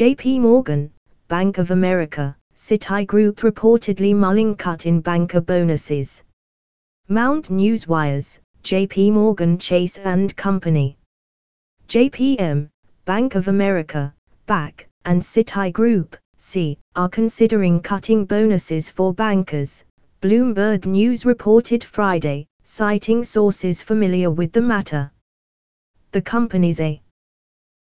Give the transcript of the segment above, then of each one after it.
JP Morgan, Bank of America, Citigroup reportedly mulling cut in banker bonuses. Mount Newswires, JP Morgan Chase and Company. JPM, Bank of America, BAC, and Citigroup, C, are considering cutting bonuses for bankers, Bloomberg News reported Friday, citing sources familiar with the matter. The company's A.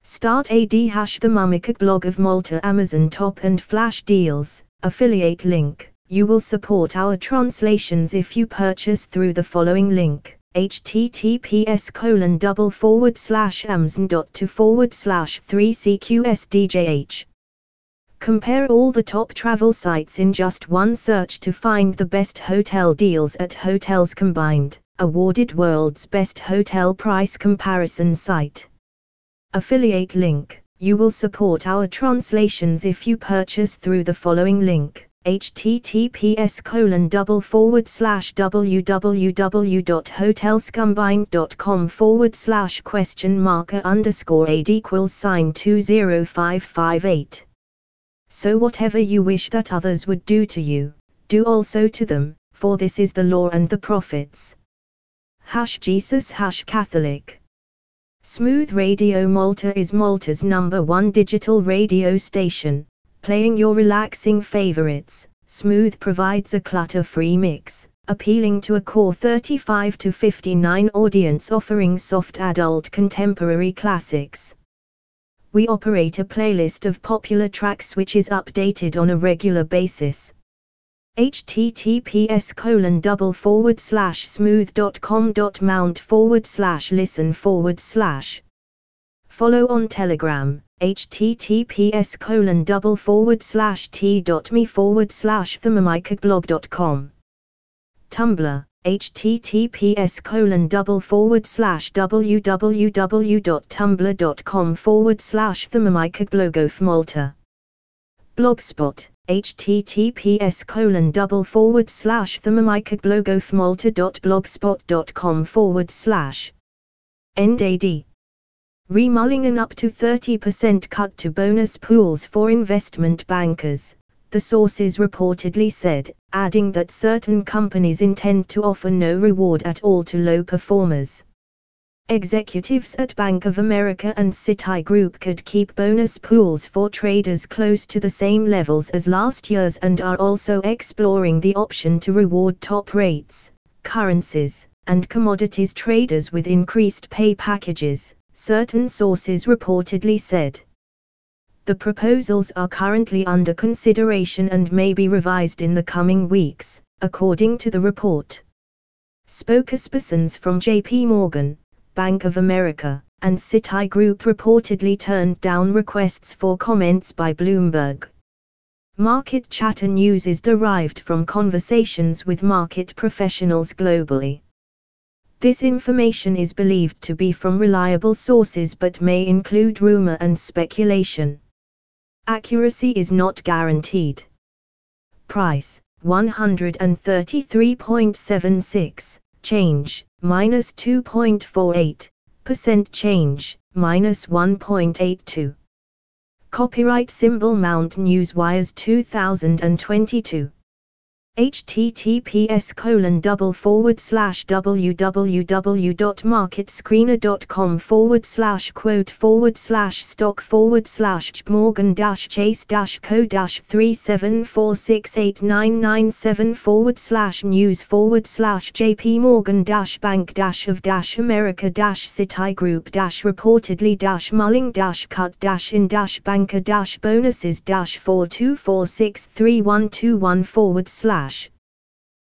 Start AD hash the Mummica blog of Malta Amazon top and flash deals, affiliate link. You will support our translations if you purchase through the following link https colon double forward slash amazon dot to forward slash 3cqsdjh. Compare all the top travel sites in just one search to find the best hotel deals at Hotels Combined, awarded world's best hotel price comparison site. Affiliate link. You will support our translations if you purchase through the following link https colon double forward slash www.hotelscombined.com forward slash question marker underscore aid equals sign 20558. So whatever you wish that others would do to you, do also to them, for this is the law and the prophets. Hash Jesus Hash Catholic. Smooth Radio Malta is Malta's number one digital radio station playing your relaxing favorites. Smooth provides a clutter-free mix, appealing to a core 35 to 59 audience offering soft adult contemporary classics. We operate a playlist of popular tracks which is updated on a regular basis. Https colon double forward slash smooth.com dot mount forward slash listen forward slash follow on telegram https colon double forward slash t.me forward slash thermomicblog.com. Tumblr, https colon double forward slash www.tumblr.com forward slash. Blogspot, https colon double forward slash thermomicblogofmalta.blogspot.com forward slash. NDAD remulling an up to 30% cut to bonus pools for investment bankers, the sources reportedly said, adding that certain companies intend to offer no reward at all to low performers. Executives at Bank of America and Citigroup could keep bonus pools for traders close to the same levels as last year's and are also exploring the option to reward top rates, currencies, and commodities traders with increased pay packages certain sources reportedly said. The proposals are currently under consideration and may be revised in the coming weeks, according to the report. Spokespersons from JP Morgan, Bank of America, and Citigroup reportedly turned down requests for comments by Bloomberg. Market chatter news is derived from conversations with market professionals globally. This information is believed to be from reliable sources but may include rumor and speculation. Accuracy is not guaranteed. Price 133.76, change, minus 2.48, percent change, minus 1.82. Copyright symbol Mount Newswires 2022 https colon double forward slash www.marketscreener.com forward slash quote forward slash stock forward slash morgan dash chase dash co dash 374689997 forward slash news forward slash jp morgan dash bank dash of dash america dash citigroup dash reportedly dash mulling dash cut dash in dash banker dash bonuses dash 424632121 forward slash Crash